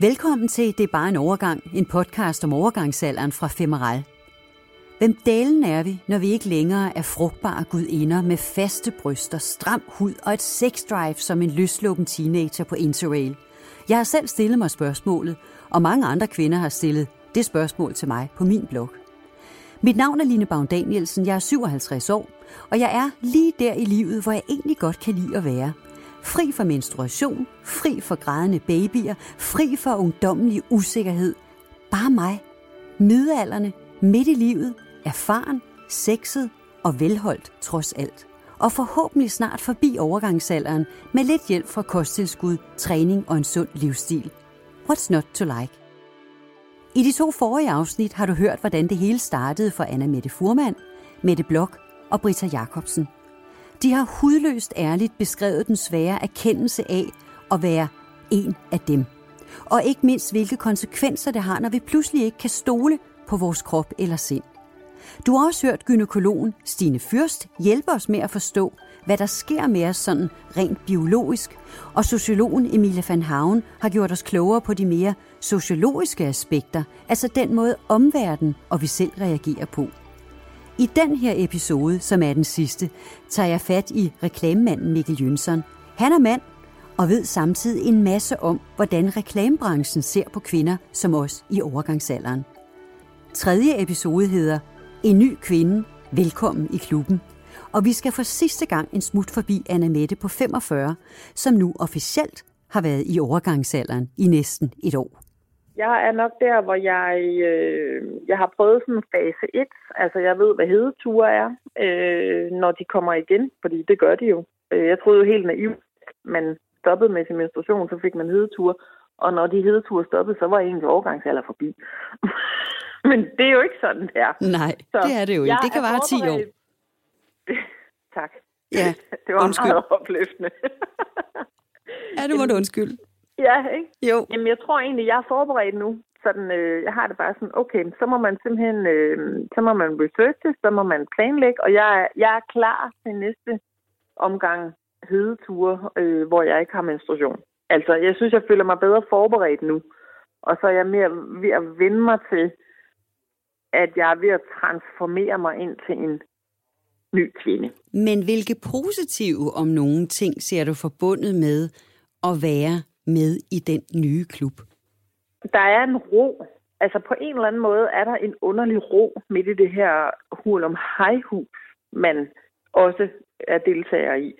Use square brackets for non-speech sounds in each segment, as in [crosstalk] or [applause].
Velkommen til Det er bare en overgang, en podcast om overgangsalderen fra Femeral. Hvem dalen er vi, når vi ikke længere er frugtbare gudinder med faste bryster, stram hud og et sexdrive som en løsluppen teenager på Interrail? Jeg har selv stillet mig spørgsmålet, og mange andre kvinder har stillet det spørgsmål til mig på min blog. Mit navn er Line Baum Danielsen, jeg er 57 år, og jeg er lige der i livet, hvor jeg egentlig godt kan lide at være – Fri for menstruation, fri for grædende babyer, fri for ungdommelig usikkerhed. Bare mig. Midalderne, midt i livet, erfaren, sexet og velholdt trods alt. Og forhåbentlig snart forbi overgangsalderen med lidt hjælp fra kosttilskud, træning og en sund livsstil. What's not to like? I de to forrige afsnit har du hørt, hvordan det hele startede for Anna Mette Furman, Mette Blok og Britta Jacobsen – de har hudløst ærligt beskrevet den svære erkendelse af at være en af dem. Og ikke mindst, hvilke konsekvenser det har, når vi pludselig ikke kan stole på vores krop eller sind. Du har også hørt gynekologen Stine Fyrst hjælpe os med at forstå, hvad der sker med os sådan rent biologisk, og sociologen Emilie van Haven har gjort os klogere på de mere sociologiske aspekter, altså den måde omverdenen og vi selv reagerer på. I den her episode, som er den sidste, tager jeg fat i reklamemanden Mikkel Jønsson. Han er mand og ved samtidig en masse om, hvordan reklamebranchen ser på kvinder som os i overgangsalderen. Tredje episode hedder En ny kvinde, velkommen i klubben. Og vi skal for sidste gang en smut forbi Anna Mette på 45, som nu officielt har været i overgangsalderen i næsten et år. Jeg er nok der, hvor jeg, øh, jeg har prøvet sådan fase 1. Altså, jeg ved, hvad hedeture er, øh, når de kommer igen, fordi det gør de jo. Øh, jeg troede jo helt naivt, man stoppede med sin menstruation, så fik man hedeture. Og når de hedeture stoppede, så var egentlig overgangsalder forbi. [laughs] Men det er jo ikke sådan, der. Nej, så det er det jo ikke. Det kan være 10 år. [laughs] tak. Ja, [laughs] det var undskyld. meget opløftende. ja, det må du undskylde. [laughs] Ja, ikke? Jo. Jamen, jeg tror egentlig, jeg er forberedt nu. Sådan, øh, jeg har det bare sådan, okay, så må man simpelthen, øh, så må man researche, så må man planlægge, og jeg, er, jeg er klar til næste omgang hedeture, øh, hvor jeg ikke har menstruation. Altså, jeg synes, jeg føler mig bedre forberedt nu. Og så er jeg mere ved at vende mig til, at jeg er ved at transformere mig ind til en ny kvinde. Men hvilke positive om nogle ting ser du forbundet med at være med i den nye klub? Der er en ro. Altså på en eller anden måde er der en underlig ro midt i det her hul om hejhus, man også er deltager i.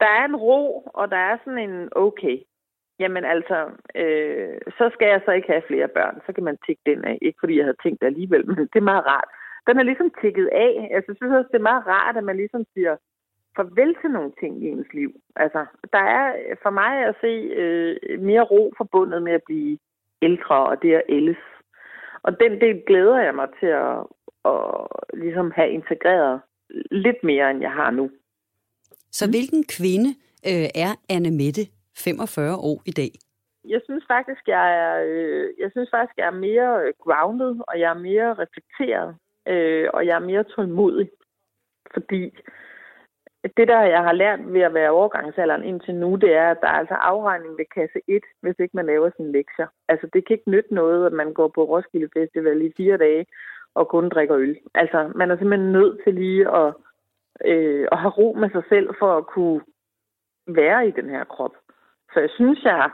Der er en ro, og der er sådan en okay. Jamen altså, øh, så skal jeg så ikke have flere børn. Så kan man tikke den af. Ikke fordi jeg havde tænkt det alligevel, men det er meget rart. Den er ligesom tikket af. Altså, jeg synes også, det er meget rart, at man ligesom siger, farvel til nogle ting i ens liv. Altså, der er for mig at se øh, mere ro forbundet med at blive ældre og det at ældes. Og den del glæder jeg mig til at, at ligesom have integreret lidt mere, end jeg har nu. Så hvilken kvinde øh, er Anne Mette, 45 år i dag? Jeg synes faktisk, jeg er, øh, jeg synes faktisk, jeg er mere grounded, og jeg er mere reflekteret, øh, og jeg er mere tålmodig. Fordi det, der jeg har lært ved at være overgangsalderen indtil nu, det er, at der er altså afregning ved kasse 1, hvis ikke man laver sine lektier. Altså, det kan ikke nytte noget, at man går på Roskilde Festival i fire dage og kun drikker øl. Altså, man er simpelthen nødt til lige at, øh, at have ro med sig selv for at kunne være i den her krop. Så jeg synes, jeg,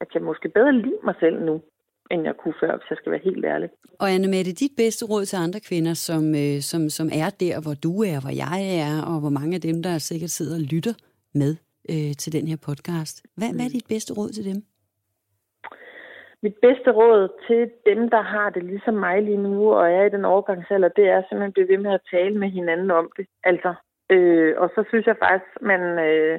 at jeg måske bedre lide mig selv nu, end jeg kunne før, hvis jeg skal være helt ærlig. Og Anne Mette, dit bedste råd til andre kvinder, som, øh, som, som er der, hvor du er, hvor jeg er, og hvor mange af dem, der sikkert sidder og lytter med øh, til den her podcast. Hvad, mm. hvad er dit bedste råd til dem? Mit bedste råd til dem, der har det ligesom mig lige nu, og er i den overgangsalder, det er simpelthen at blive ved med at tale med hinanden om det. Altså, øh, og så synes jeg faktisk, man... Øh,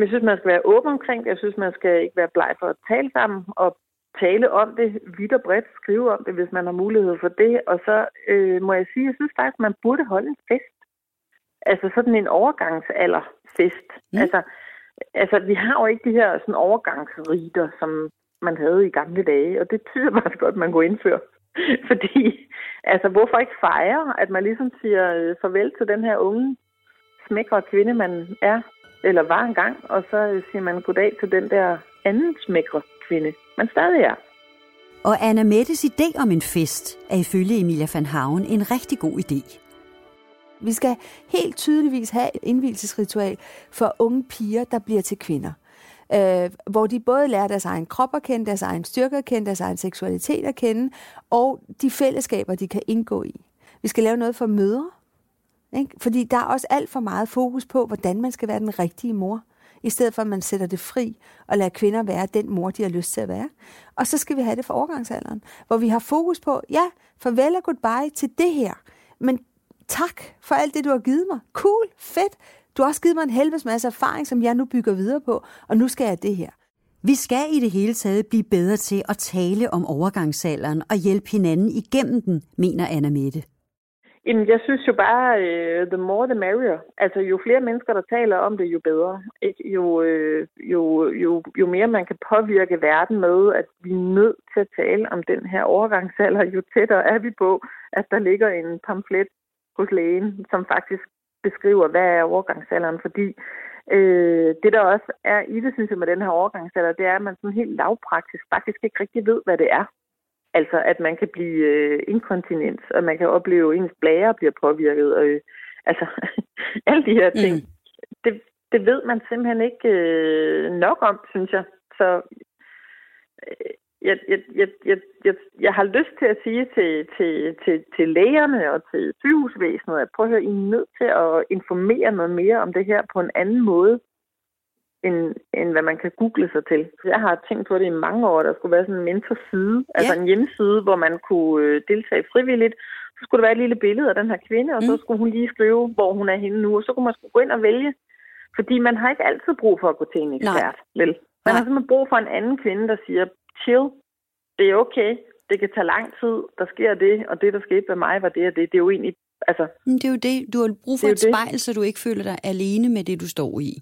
jeg synes, man skal være åben omkring det. Jeg synes, man skal ikke være bleg for at tale sammen og tale om det vidt og bredt, skrive om det, hvis man har mulighed for det. Og så øh, må jeg sige, jeg synes faktisk, man burde holde en fest. Altså sådan en overgangsalderfest. Mm. Altså, altså, vi har jo ikke de her sådan overgangsriter, som man havde i gamle dage, og det tyder faktisk godt, at man kunne indføre. [laughs] Fordi, altså, hvorfor ikke fejre, at man ligesom siger øh, farvel til den her unge, smækre kvinde, man er, eller var engang, og så øh, siger man goddag til den der anden smækre kvinde man stadig er. Og Anna Mettes idé om en fest er ifølge Emilia van Haven en rigtig god idé. Vi skal helt tydeligvis have et indvielsesritual for unge piger, der bliver til kvinder. Øh, hvor de både lærer deres egen krop at kende, deres egen styrke at kende, deres egen seksualitet at kende, og de fællesskaber, de kan indgå i. Vi skal lave noget for mødre, ikke? fordi der er også alt for meget fokus på, hvordan man skal være den rigtige mor i stedet for at man sætter det fri og lader kvinder være den mor, de har lyst til at være. Og så skal vi have det for overgangsalderen, hvor vi har fokus på, ja, farvel og goodbye til det her, men tak for alt det, du har givet mig. Cool, fedt. Du har også givet mig en helvedes masse erfaring, som jeg nu bygger videre på, og nu skal jeg det her. Vi skal i det hele taget blive bedre til at tale om overgangsalderen og hjælpe hinanden igennem den, mener Anna Mette. Jamen, jeg synes jo bare, uh, the more the merrier. Altså, jo flere mennesker, der taler om det, jo bedre. Ikke? Jo, uh, jo, jo, jo mere man kan påvirke verden med, at vi er nødt til at tale om den her overgangsalder, jo tættere er vi på, at der ligger en pamflet hos lægen, som faktisk beskriver, hvad er overgangsalderen, fordi øh, det, der også er i det, synes jeg, med den her overgangsalder, det er, at man sådan helt lavpraktisk faktisk ikke rigtig ved, hvad det er. Altså, at man kan blive øh, inkontinent, og man kan opleve, at ens blære bliver påvirket. Og, øh, altså, [laughs] alle de her ting. Mm. Det, det ved man simpelthen ikke øh, nok om, synes jeg. Så øh, jeg, jeg, jeg, jeg, jeg, jeg har lyst til at sige til, til, til, til lægerne og til sygehusvæsenet, at prøv at høre, I er nødt til at informere noget mere om det her på en anden måde end, end hvad man kan google sig til. Jeg har tænkt på det i mange år, der skulle være sådan en mentorside, ja. altså en hjemmeside, hvor man kunne øh, deltage frivilligt. Så skulle der være et lille billede af den her kvinde, og mm. så skulle hun lige skrive, hvor hun er henne nu, og så kunne man skulle gå ind og vælge. Fordi man har ikke altid brug for at gå til en ekspert, Nej. vel? Man Nej. har simpelthen brug for en anden kvinde, der siger, chill, det er okay, det kan tage lang tid, der sker det, og det, der skete med mig, var det og det. Det er jo egentlig, altså... Det er jo det, du har brug for et spejl, det. så du ikke føler dig alene med det, du står i.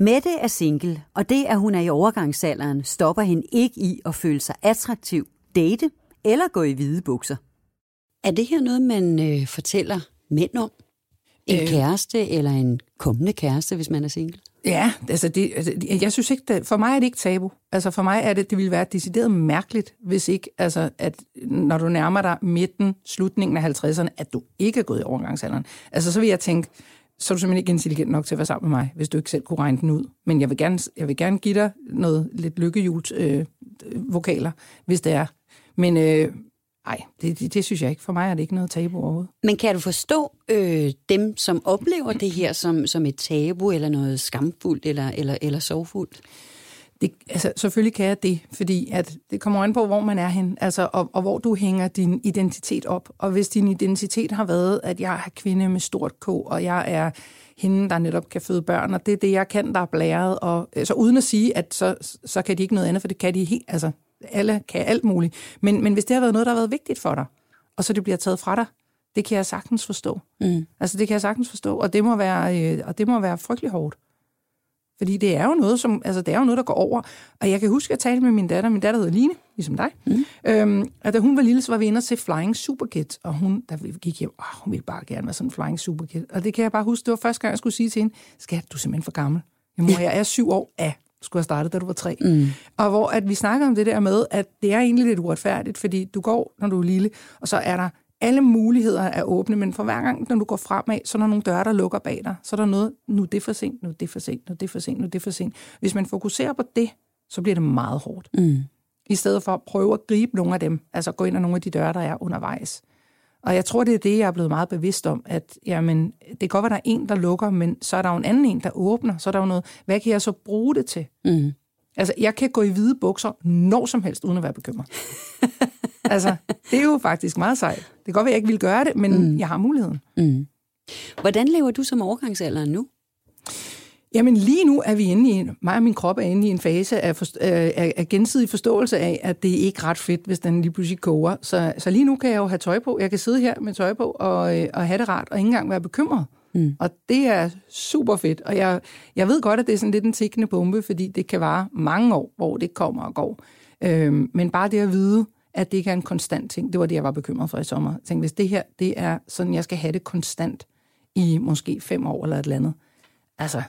Mette er single, og det, at hun er i overgangsalderen, stopper hende ikke i at føle sig attraktiv, date eller gå i hvide bukser. Er det her noget, man øh, fortæller mænd om? En øh. kæreste eller en kommende kæreste, hvis man er single? Ja, altså, det, altså jeg synes ikke, det, for mig er det ikke tabu. Altså for mig er det, det ville være decideret mærkeligt, hvis ikke, altså, at når du nærmer dig midten, slutningen af 50'erne, at du ikke er gået i overgangsalderen. Altså så vil jeg tænke, så er du simpelthen ikke intelligent nok til at være sammen med mig, hvis du ikke selv kunne regne den ud. Men jeg vil gerne, jeg vil gerne give dig noget lidt lykkehjuls øh, øh, vokaler, hvis det er. Men øh, nej, det, det, det synes jeg ikke. For mig er det ikke noget tabu overhovedet. Men kan du forstå øh, dem, som oplever det her som, som et tabu, eller noget skamfuldt, eller, eller, eller sorgfuldt? Det, altså, selvfølgelig kan jeg det, fordi at det kommer an på, hvor man er hen, altså, og, og hvor du hænger din identitet op. Og hvis din identitet har været, at jeg er kvinde med stort K, og jeg er hende, der netop kan føde børn, og det er det, jeg kan, der er blæret. Og, så uden at sige, at så, så kan de ikke noget andet, for det kan de helt, altså alle kan alt muligt. Men, men hvis det har været noget, der har været vigtigt for dig, og så det bliver taget fra dig, det kan jeg sagtens forstå. Mm. Altså det kan jeg sagtens forstå, og det må være, øh, og det må være frygtelig hårdt. Fordi det er jo noget, som, altså det er jo noget, der går over. Og jeg kan huske at tale med min datter. Min datter hedder Line, ligesom dig. Mm. Øhm, at da hun var lille, så var vi inde og se Flying Superkid. Og hun, vi gik hjem, åh, hun ville bare gerne være sådan en Flying Superkid. Og det kan jeg bare huske, det var første gang, jeg skulle sige til hende, skat, du er simpelthen for gammel. Jamen, mor, jeg er syv år. Ja, skulle have startet, da du var tre. Mm. Og hvor at vi snakker om det der med, at det er egentlig lidt uretfærdigt, fordi du går, når du er lille, og så er der alle muligheder er åbne, men for hver gang, når du går fremad, så er der nogle døre, der lukker bag dig. Så er der noget, nu er det for sent, nu er det for sent, nu er det for sent, nu er det for sent. Hvis man fokuserer på det, så bliver det meget hårdt. Mm. I stedet for at prøve at gribe nogle af dem, altså gå ind ad nogle af de døre, der er undervejs. Og jeg tror, det er det, jeg er blevet meget bevidst om, at jamen, det kan godt være, der er en, der lukker, men så er der jo en anden en, der åbner. Så er der jo noget, hvad kan jeg så bruge det til? Mm. Altså, jeg kan gå i hvide bukser når som helst, uden at være bekymret. [laughs] altså, det er jo faktisk meget sejt. Det kan godt være, at jeg ikke vil gøre det, men mm. jeg har muligheden. Mm. Hvordan lever du som overgangsalderen nu? Jamen lige nu er vi inde i, mig og min krop er inde i en fase af, forst- af, af gensidig forståelse af, at det er ikke ret fedt, hvis den lige pludselig koger. Så, så lige nu kan jeg jo have tøj på. Jeg kan sidde her med tøj på og, øh, og have det rart, og ikke engang være bekymret. Mm. Og det er super fedt. Og jeg, jeg ved godt, at det er sådan lidt en tikkende bombe, fordi det kan vare mange år, hvor det kommer og går. Øhm, men bare det at vide, at det ikke er en konstant ting, det var det, jeg var bekymret for i sommer. Jeg tænkte, hvis det her, det er sådan, jeg skal have det konstant i måske fem år eller et eller andet, altså,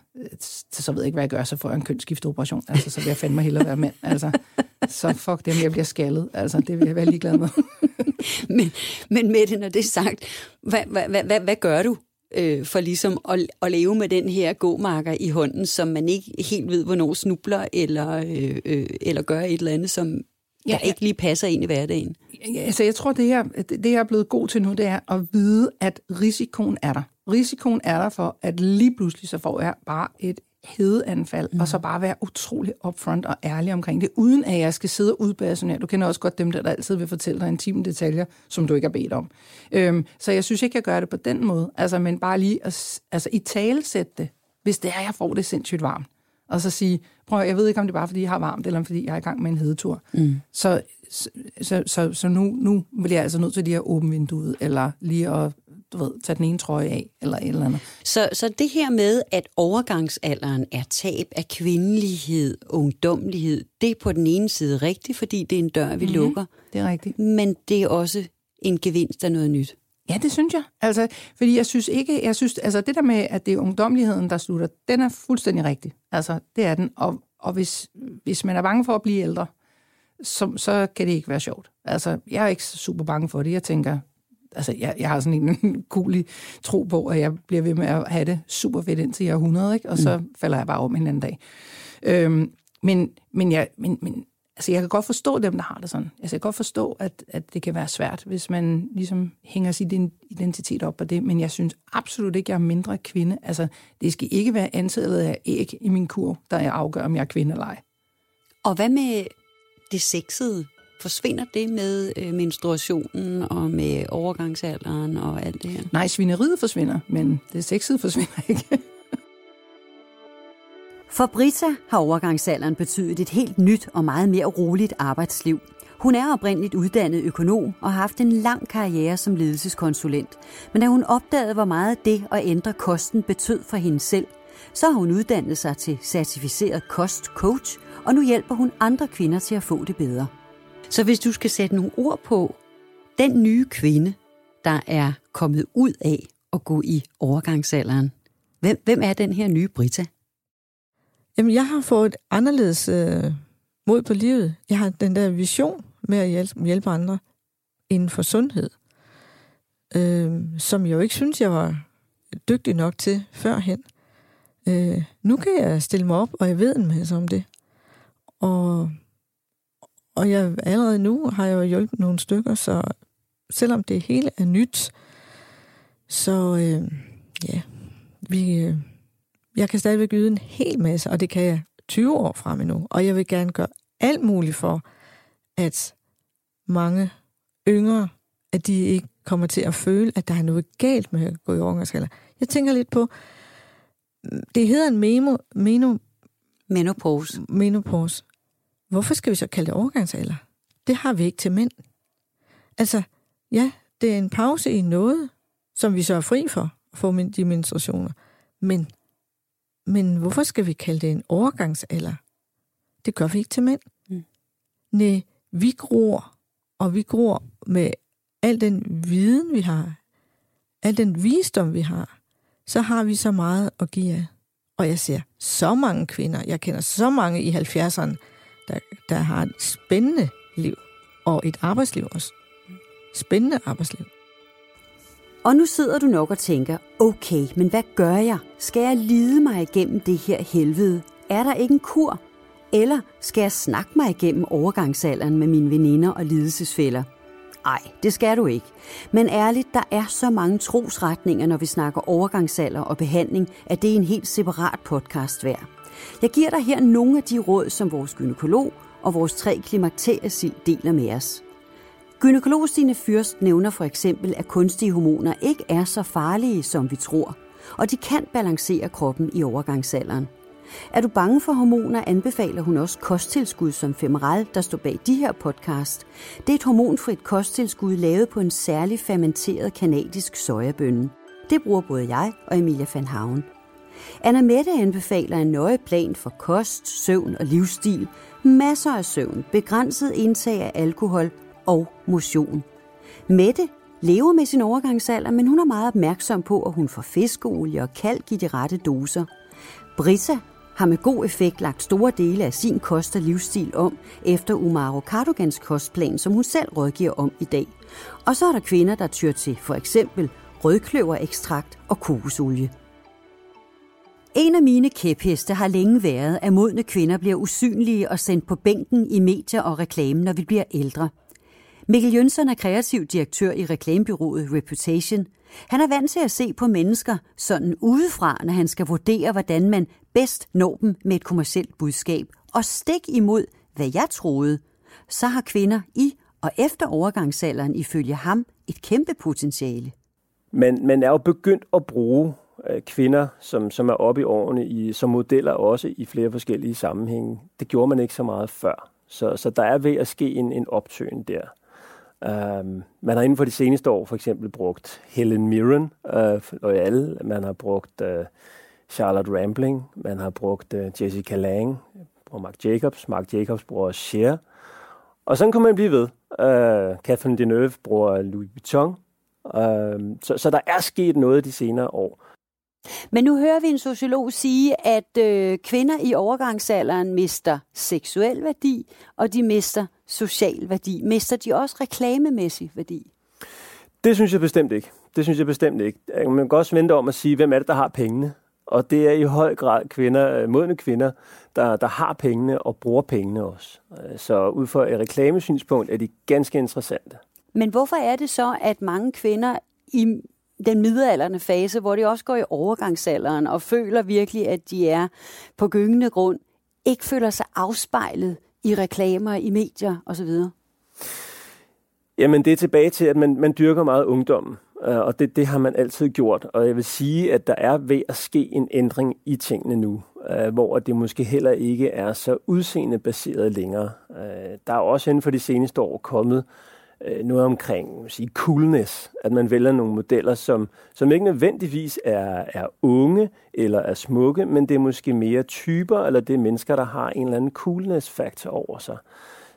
så ved jeg ikke, hvad jeg gør, så får jeg en kønsskifteoperation. Altså, så vil jeg fandme hellere være mand. Altså, så fuck det, jeg bliver skaldet. Altså, det vil jeg være ligeglad med. [laughs] men, men med det, når det er sagt, hvad, hvad, hvad, hvad, hvad gør du øh, for ligesom at, at leve med den her gåmarker i hånden, som man ikke helt ved, hvornår snubler, eller, øh, øh, eller gør et eller andet, som der ja. ikke lige passer ind i hverdagen? Ja, altså, jeg tror, det her, det jeg er blevet god til nu, det er at vide, at risikoen er der. Risikoen er der for, at lige pludselig så får jeg bare et hedeanfald, mm. og så mm. bare være utrolig upfront og ærlig omkring det, uden at jeg skal sidde og udbasonere. Du kender også godt dem, der, der altid vil fortælle dig intime detaljer, som du ikke har bedt om. Øhm, så jeg synes ikke, jeg gør det på den måde, altså, men bare lige at, altså, i tale sætte det, hvis det er, jeg får det sindssygt varmt. Og så sige, prøv jeg ved ikke, om det er bare, fordi jeg har varmt, eller fordi jeg er i gang med en hedetur. Mm. Så, så, så, så, nu, nu bliver jeg altså nødt til lige at åbne vinduet, eller lige at du ved, tage den ene trøje af, eller et eller andet. Så, så det her med, at overgangsalderen er tab af kvindelighed, ungdomlighed, det er på den ene side rigtigt, fordi det er en dør, vi mm-hmm. lukker. Det er rigtigt. Men det er også en gevinst af noget nyt. Ja, det synes jeg. Altså, fordi jeg synes ikke, jeg synes, altså det der med, at det er ungdomligheden, der slutter, den er fuldstændig rigtig. Altså, det er den. Og, og hvis, hvis man er bange for at blive ældre, så, så kan det ikke være sjovt. Altså, jeg er ikke super bange for det. Jeg tænker, altså, jeg, jeg har sådan en kulig tro på, at jeg bliver ved med at have det super fedt indtil jeg er 100, ikke? og så mm. falder jeg bare om en anden dag. Øhm, men, men, jeg, men, men altså, jeg kan godt forstå dem, der har det sådan. Altså, jeg kan godt forstå, at, at det kan være svært, hvis man ligesom hænger sin identitet op på det, men jeg synes absolut ikke, at jeg er mindre kvinde. Altså, det skal ikke være antallet af æg i min kur, der jeg afgør, om jeg er kvinde eller ej. Og hvad med det sexede? Forsvinder det med øh, menstruationen og med overgangsalderen og alt det her? Nej, svineriet forsvinder, men det sexede forsvinder ikke. [laughs] For Brita har overgangsalderen betydet et helt nyt og meget mere roligt arbejdsliv. Hun er oprindeligt uddannet økonom og har haft en lang karriere som ledelseskonsulent. Men da hun opdagede, hvor meget det at ændre kosten betød for hende selv, så har hun uddannet sig til certificeret kostcoach, og nu hjælper hun andre kvinder til at få det bedre. Så hvis du skal sætte nogle ord på den nye kvinde, der er kommet ud af at gå i overgangsalderen, hvem, hvem er den her nye Brita? Jamen, jeg har fået et anderledes øh, mod på livet. Jeg har den der vision med at hjælpe, hjælpe andre inden for sundhed, øh, som jeg jo ikke synes, jeg var dygtig nok til førhen. Øh, nu kan jeg stille mig op, og jeg ved en masse om det. Og og jeg, allerede nu har jeg jo hjulpet nogle stykker, så selvom det hele er nyt, så øh, ja, vi, øh, jeg kan stadigvæk yde en hel masse, og det kan jeg 20 år frem endnu. Og jeg vil gerne gøre alt muligt for, at mange yngre, at de ikke kommer til at føle, at der er noget galt med at gå i overgangsalder. Jeg tænker lidt på, det hedder en memo, meno, menopause. menopause. Hvorfor skal vi så kalde det overgangsalder? Det har vi ikke til mænd. Altså, ja, det er en pause i noget, som vi så er fri for, at få de menstruationer. Men, men hvorfor skal vi kalde det en overgangsalder? Det gør vi ikke til mænd. Mm. Nej, vi gror, og vi gror med al den viden, vi har, al den visdom, vi har, så har vi så meget at give af. Og jeg ser så mange kvinder, jeg kender så mange i 70'erne, der, der har et spændende liv, og et arbejdsliv også. Spændende arbejdsliv. Og nu sidder du nok og tænker, okay, men hvad gør jeg? Skal jeg lide mig igennem det her helvede? Er der ikke en kur? Eller skal jeg snakke mig igennem overgangsalderen med mine veninder og lidelsesfælder? Nej, det skal du ikke. Men ærligt, der er så mange trosretninger, når vi snakker overgangsalder og behandling, at det er en helt separat podcast værd. Jeg giver dig her nogle af de råd, som vores gynekolog og vores tre klimakteriesild deler med os. Gynækolog Stine Fyrst nævner for eksempel, at kunstige hormoner ikke er så farlige, som vi tror, og de kan balancere kroppen i overgangsalderen. Er du bange for hormoner, anbefaler hun også kosttilskud som Femeral, der står bag de her podcast. Det er et hormonfrit kosttilskud lavet på en særlig fermenteret kanadisk sojabønne. Det bruger både jeg og Emilia van Haven. Anna Mette anbefaler en nøje plan for kost, søvn og livsstil, masser af søvn, begrænset indtag af alkohol og motion. Mette lever med sin overgangsalder, men hun er meget opmærksom på, at hun får fiskeolie og kalk i de rette doser. Britta har med god effekt lagt store dele af sin kost og livsstil om efter Umaro Kardogans kostplan, som hun selv rådgiver om i dag. Og så er der kvinder, der tyr til for eksempel rødkløverekstrakt og kokosolie. En af mine kæpheste har længe været, at modne kvinder bliver usynlige og sendt på bænken i medier og reklame, når vi bliver ældre. Mikkel Jønsson er kreativ direktør i reklamebyrået Reputation. Han er vant til at se på mennesker sådan udefra, når han skal vurdere, hvordan man bedst når dem med et kommersielt budskab. Og stik imod, hvad jeg troede, så har kvinder i og efter overgangsalderen ifølge ham et kæmpe potentiale. Men man er jo begyndt at bruge øh, kvinder, som, som er oppe i årene, i, som modeller også i flere forskellige sammenhænge. Det gjorde man ikke så meget før. Så, så der er ved at ske en, en optøen der. Um, man har inden for de seneste år for eksempel brugt Helen Mirren, øh, uh, Loyal, man har brugt uh, Charlotte Rambling, man har brugt uh, Jessica Lange, bruger Mark Jacobs, Mark Jacobs bruger Cher, og sådan kan man blive ved. Uh, Catherine Deneuve bruger Louis Vuitton, uh, så, så der er sket noget de senere år. Men nu hører vi en sociolog sige, at øh, kvinder i overgangsalderen mister seksuel værdi, og de mister social værdi. Mister de også reklamemæssig værdi? Det synes jeg bestemt ikke. Det synes jeg bestemt ikke. Man kan også vente om at sige, hvem er det, der har pengene? Og det er i høj grad kvinder, øh, modne kvinder, der, der har pengene og bruger pengene også. Så ud fra et reklamesynspunkt er de ganske interessante. Men hvorfor er det så, at mange kvinder i den middelalderne fase, hvor de også går i overgangsalderen og føler virkelig, at de er på gyngende grund, ikke føler sig afspejlet i reklamer, i medier osv.? Jamen det er tilbage til, at man, man dyrker meget ungdommen, øh, og det, det har man altid gjort. Og jeg vil sige, at der er ved at ske en ændring i tingene nu, øh, hvor det måske heller ikke er så udseendebaseret længere. Øh, der er også inden for de seneste år kommet øh, Øh, noget omkring sige, coolness, at man vælger nogle modeller, som, som ikke nødvendigvis er, er unge eller er smukke, men det er måske mere typer, eller det er mennesker, der har en eller anden coolness-faktor over sig.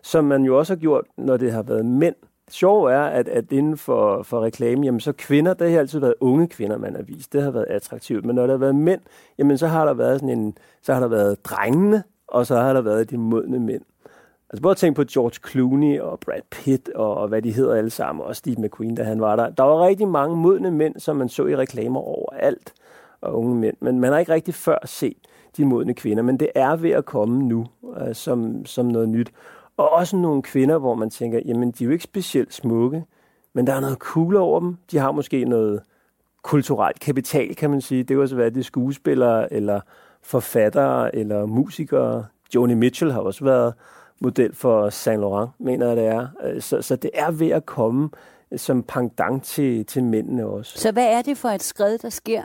Som man jo også har gjort, når det har været mænd. Sjov er, at, at inden for, for reklame, jamen så kvinder, det har altid været unge kvinder, man har vist. Det har været attraktivt. Men når der har været mænd, jamen så har der været sådan en, så har der været drengene, og så har der været de modne mænd. Altså både tænke på George Clooney og Brad Pitt og, og hvad de hedder alle sammen, og Steve McQueen, da han var der. Der var rigtig mange modne mænd, som man så i reklamer overalt, og unge mænd. Men man har ikke rigtig før set de modne kvinder, men det er ved at komme nu uh, som, som noget nyt. Og også nogle kvinder, hvor man tænker, jamen de er jo ikke specielt smukke, men der er noget cool over dem. De har måske noget kulturelt kapital, kan man sige. Det kan også være, det skuespillere, eller forfattere, eller musikere. Joni Mitchell har også været model for Saint Laurent, mener jeg det er. Øh, så, så det er ved at komme som pendant til, til mændene også. Så hvad er det for et skred, der sker?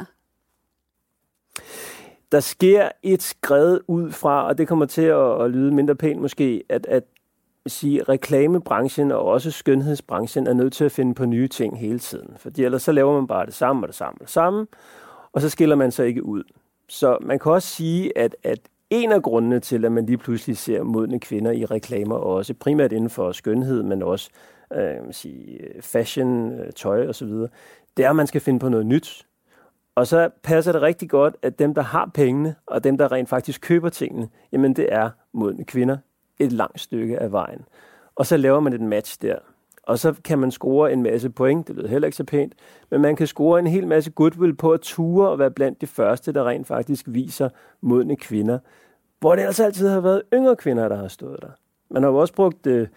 Der sker et skred ud fra, og det kommer til at, at lyde mindre pænt måske, at, at sige, reklamebranchen og også skønhedsbranchen er nødt til at finde på nye ting hele tiden. Fordi ellers så laver man bare det samme og det samme og det samme, og så skiller man sig ikke ud. Så man kan også sige, at, at en af grundene til, at man lige pludselig ser modne kvinder i reklamer, også primært inden for skønhed, men også øh, sige, fashion, øh, tøj osv., det er, at man skal finde på noget nyt. Og så passer det rigtig godt, at dem, der har pengene, og dem, der rent faktisk køber tingene, jamen det er modne kvinder et langt stykke af vejen. Og så laver man et match der. Og så kan man score en masse point, det lyder heller ikke så pænt, men man kan score en hel masse goodwill på at ture og være blandt de første, der rent faktisk viser modne kvinder. Hvor det altså altid har været yngre kvinder, der har stået der. Man har jo også brugt, øh,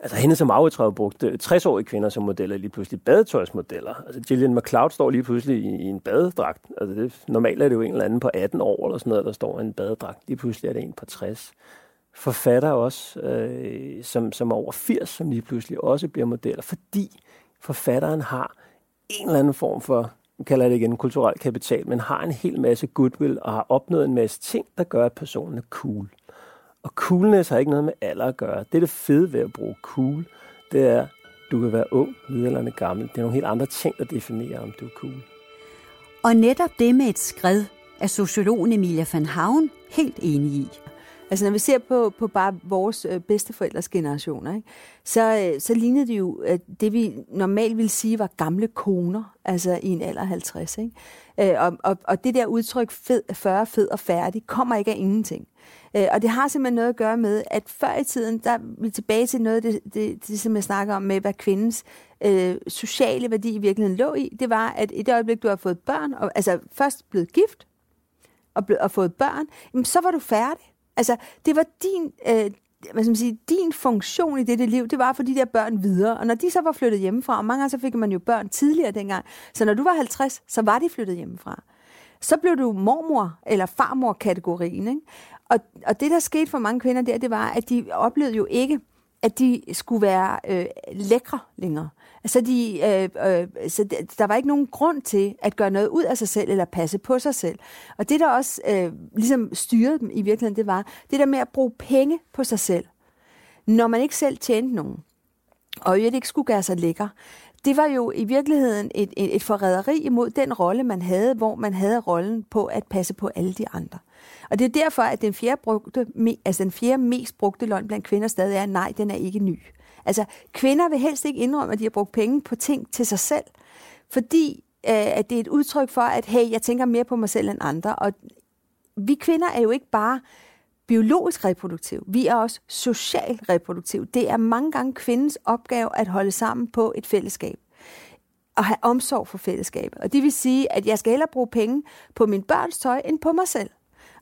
altså hende som Maurits har brugt 60-årige kvinder som modeller, lige pludselig badetøjsmodeller. Altså Gillian McLeod står lige pludselig i, i en badedragt. Altså det, normalt er det jo en eller anden på 18 år eller sådan noget, der står i en badedragt. Lige pludselig er det en på 60 forfatter også, øh, som, som er over 80, som lige pludselig også bliver modeller, fordi forfatteren har en eller anden form for, nu kalder det igen kulturel kapital, men har en hel masse goodwill og har opnået en masse ting, der gør, at personen er cool. Og coolness har ikke noget med alder at gøre. Det er det fede ved at bruge cool. Det er, du kan være ung, middelalderne, gammel. Det er nogle helt andre ting, der definerer, om du er cool. Og netop det med et skred er sociologen Emilia van Havn helt enig i. Altså når vi ser på, på bare vores øh, bedsteforældres generationer, ikke? Så, øh, så lignede det jo at det, vi normalt ville sige var gamle koner, altså i en alder 50. Ikke? Øh, og, og, og det der udtryk fed, 40, fed og færdig kommer ikke af ingenting. Øh, og det har simpelthen noget at gøre med, at før i tiden, der er vi tilbage til noget af det, det, det, som jeg snakker om med, hvad kvindens øh, sociale værdi i virkeligheden lå i. Det var, at i det øjeblik, du har fået børn, og, altså først blevet gift, og, blevet, og fået børn, jamen, så var du færdig. Altså, det var din, øh, hvad skal man sige, din funktion i dette liv, det var for de der børn videre. Og når de så var flyttet hjemmefra, og mange gange så fik man jo børn tidligere dengang, så når du var 50, så var de flyttet hjemmefra. Så blev du mormor eller farmor-kategorien. Ikke? Og, og det, der skete for mange kvinder der, det var, at de oplevede jo ikke, at de skulle være øh, lækre længere. Så, de, øh, øh, så der var ikke nogen grund til at gøre noget ud af sig selv eller passe på sig selv. Og det, der også øh, ligesom styrede dem i virkeligheden, det var det der med at bruge penge på sig selv, når man ikke selv tjente nogen, og i ikke skulle gøre sig lækker. Det var jo i virkeligheden et, et, et forræderi imod den rolle, man havde, hvor man havde rollen på at passe på alle de andre. Og det er derfor, at den fjerde, brugte, altså den fjerde mest brugte løgn blandt kvinder stadig er, nej, den er ikke ny. Altså, kvinder vil helst ikke indrømme, at de har brugt penge på ting til sig selv, fordi øh, at det er et udtryk for, at hey, jeg tænker mere på mig selv end andre. Og vi kvinder er jo ikke bare biologisk reproduktiv, vi er også socialt reproduktiv. Det er mange gange kvindens opgave at holde sammen på et fællesskab og have omsorg for fællesskabet. Og det vil sige, at jeg skal hellere bruge penge på min børns tøj end på mig selv.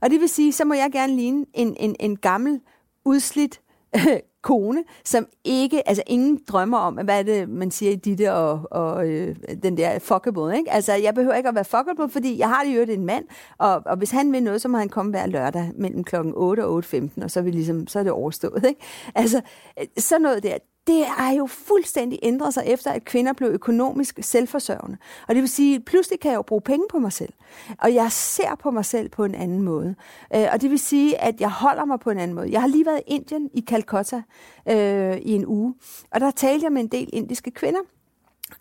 Og det vil sige, så må jeg gerne ligne en, en, en gammel, udslidt [laughs] kone, som ikke, altså ingen drømmer om, hvad er det, man siger i Ditte og, og øh, den der fuckable, ikke? Altså, jeg behøver ikke at være fuckable, fordi jeg har det jo en mand, og, og hvis han vil noget, så må han komme hver lørdag mellem klokken 8 og 8.15, og så er, vi ligesom, så er det overstået, ikke? Altså, øh, sådan noget der, det er jo fuldstændig ændret sig efter, at kvinder blev økonomisk selvforsørgende. Og det vil sige, at pludselig kan jeg jo bruge penge på mig selv. Og jeg ser på mig selv på en anden måde. Øh, og det vil sige, at jeg holder mig på en anden måde. Jeg har lige været i Indien, i Calcutta, øh, i en uge. Og der talte jeg med en del indiske kvinder.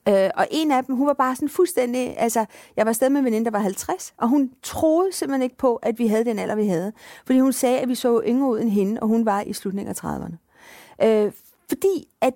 Øh, og en af dem, hun var bare sådan fuldstændig, altså, jeg var afsted med en veninde, der var 50, og hun troede simpelthen ikke på, at vi havde den alder, vi havde. Fordi hun sagde, at vi så yngre ud end hende, og hun var i slutningen af 30'erne. Øh, fordi at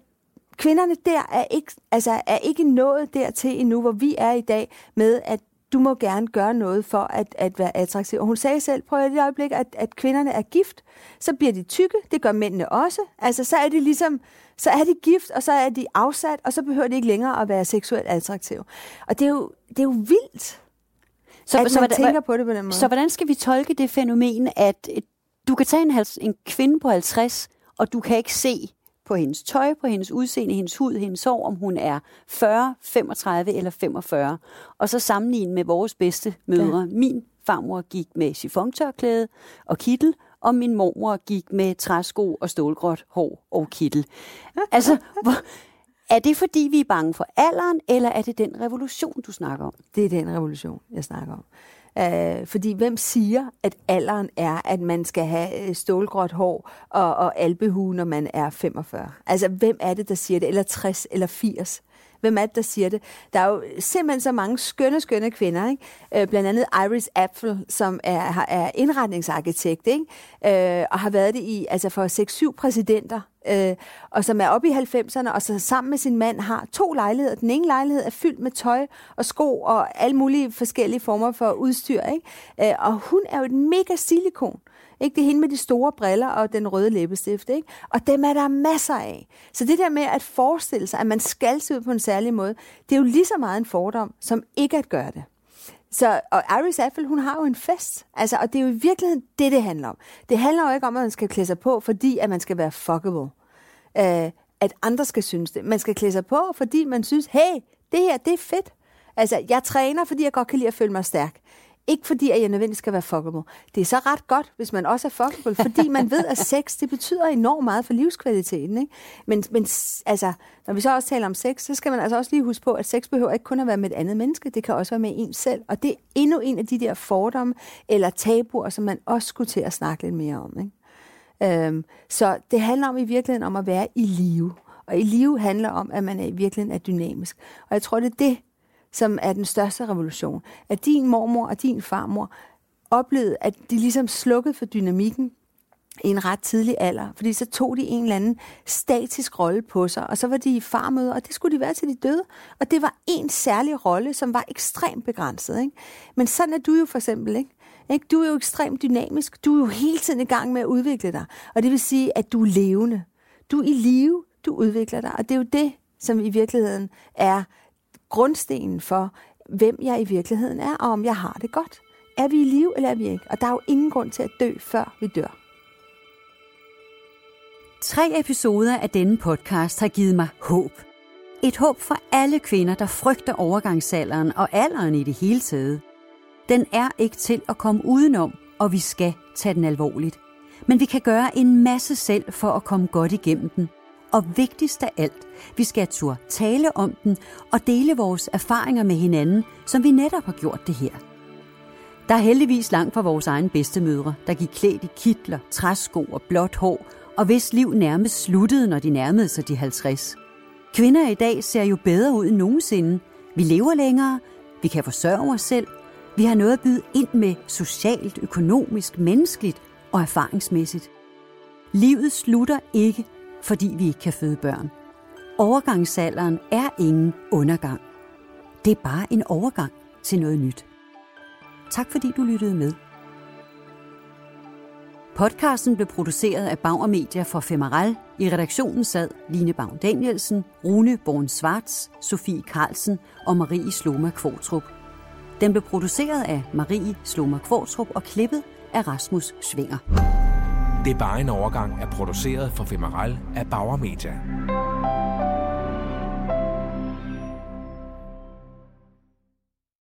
kvinderne der er ikke, altså er ikke nået dertil endnu, hvor vi er i dag med, at du må gerne gøre noget for at, at være attraktiv. Og hun sagde selv, prøv at det øjeblik, at, at kvinderne er gift, så bliver de tykke, det gør mændene også. Altså så er de ligesom, så er de gift, og så er de afsat, og så behøver de ikke længere at være seksuelt attraktive. Og det er jo, det er jo vildt, så, at så, man hvordan, tænker på det på den måde. Så hvordan skal vi tolke det fænomen, at du kan tage en, en kvinde på 50, og du kan ikke se på hendes tøj, på hendes udseende, hendes hud, hendes hår, om hun er 40, 35 eller 45. Og så sammenligne med vores bedste mødre. Ja. Min farmor gik med chiffontørklæde og kittel, og min mormor gik med træsko og stålgråt hår og kittel. [laughs] Altså, hvor, er det fordi, vi er bange for alderen, eller er det den revolution, du snakker om? Det er den revolution, jeg snakker om. Øh, fordi hvem siger, at alderen er, at man skal have øh, stålgråt hår og, og albehue, når man er 45? Altså, hvem er det, der siger det? Eller 60 eller 80? Hvem er det, der siger det? Der er jo simpelthen så mange skønne, skønne kvinder. Ikke? Øh, blandt andet Iris Apfel, som er, er indretningsarkitekt, ikke? Øh, og har været det i altså for 6-7 præsidenter øh, og som er oppe i 90'erne, og så sammen med sin mand har to lejligheder. Den ene lejlighed er fyldt med tøj og sko og alle mulige forskellige former for udstyr. Ikke? Øh, og hun er jo et mega stilikon. Ikke? Det er hende med de store briller og den røde læbestift. Ikke? Og dem er der masser af. Så det der med at forestille sig, at man skal se ud på en særlig måde, det er jo lige så meget en fordom, som ikke at gøre det. Så, og Iris Apfel, hun har jo en fest. Altså, og det er jo i virkeligheden det, det handler om. Det handler jo ikke om, at man skal klæde sig på, fordi at man skal være fuckable øh, at andre skal synes det. Man skal klæde sig på, fordi man synes, hey, det her, det er fedt. Altså, jeg træner, fordi jeg godt kan lide at føle mig stærk. Ikke fordi, at jeg nødvendigvis skal være fuckable. Det er så ret godt, hvis man også er fuckable, fordi man ved, at sex, det betyder enormt meget for livskvaliteten. Ikke? Men, men altså, når vi så også taler om sex, så skal man altså også lige huske på, at sex behøver ikke kun at være med et andet menneske, det kan også være med en selv. Og det er endnu en af de der fordomme eller tabuer, som man også skulle til at snakke lidt mere om. Ikke? Øhm, så det handler om i virkeligheden om at være i live. Og i live handler om, at man er i virkeligheden er dynamisk. Og jeg tror, det er det, som er den største revolution. At din mormor og din farmor oplevede, at de ligesom slukkede for dynamikken, i en ret tidlig alder, fordi så tog de en eller anden statisk rolle på sig, og så var de i farmøder, og det skulle de være til de døde. Og det var en særlig rolle, som var ekstremt begrænset. Ikke? Men sådan er du jo for eksempel, ikke? Ikke? Du er jo ekstremt dynamisk. Du er jo hele tiden i gang med at udvikle dig. Og det vil sige, at du er levende. Du er i live. Du udvikler dig. Og det er jo det, som i virkeligheden er grundstenen for, hvem jeg i virkeligheden er, og om jeg har det godt. Er vi i live, eller er vi ikke? Og der er jo ingen grund til at dø, før vi dør. Tre episoder af denne podcast har givet mig håb. Et håb for alle kvinder, der frygter overgangsalderen og alderen i det hele taget. Den er ikke til at komme udenom, og vi skal tage den alvorligt. Men vi kan gøre en masse selv for at komme godt igennem den. Og vigtigst af alt, vi skal turde tale om den og dele vores erfaringer med hinanden, som vi netop har gjort det her. Der er heldigvis langt fra vores egen bedstemødre, der gik klædt i kitler, træsko og blåt hår, og hvis liv nærmest sluttede, når de nærmede sig de 50. Kvinder i dag ser jo bedre ud end nogensinde. Vi lever længere, vi kan forsørge os selv, vi har noget at byde ind med socialt, økonomisk, menneskeligt og erfaringsmæssigt. Livet slutter ikke, fordi vi ikke kan føde børn. Overgangsalderen er ingen undergang. Det er bare en overgang til noget nyt. Tak fordi du lyttede med. Podcasten blev produceret af Bauer Media for Femeral. I redaktionen sad Line Bavn Danielsen, Rune Born Svarts, Sofie Carlsen og Marie Sloma Kvortrup. Den blev produceret af Marie Sloma Kvortrup og klippet af Rasmus Svinger. Det er bare en overgang er produceret for Femeral af Bauer Media.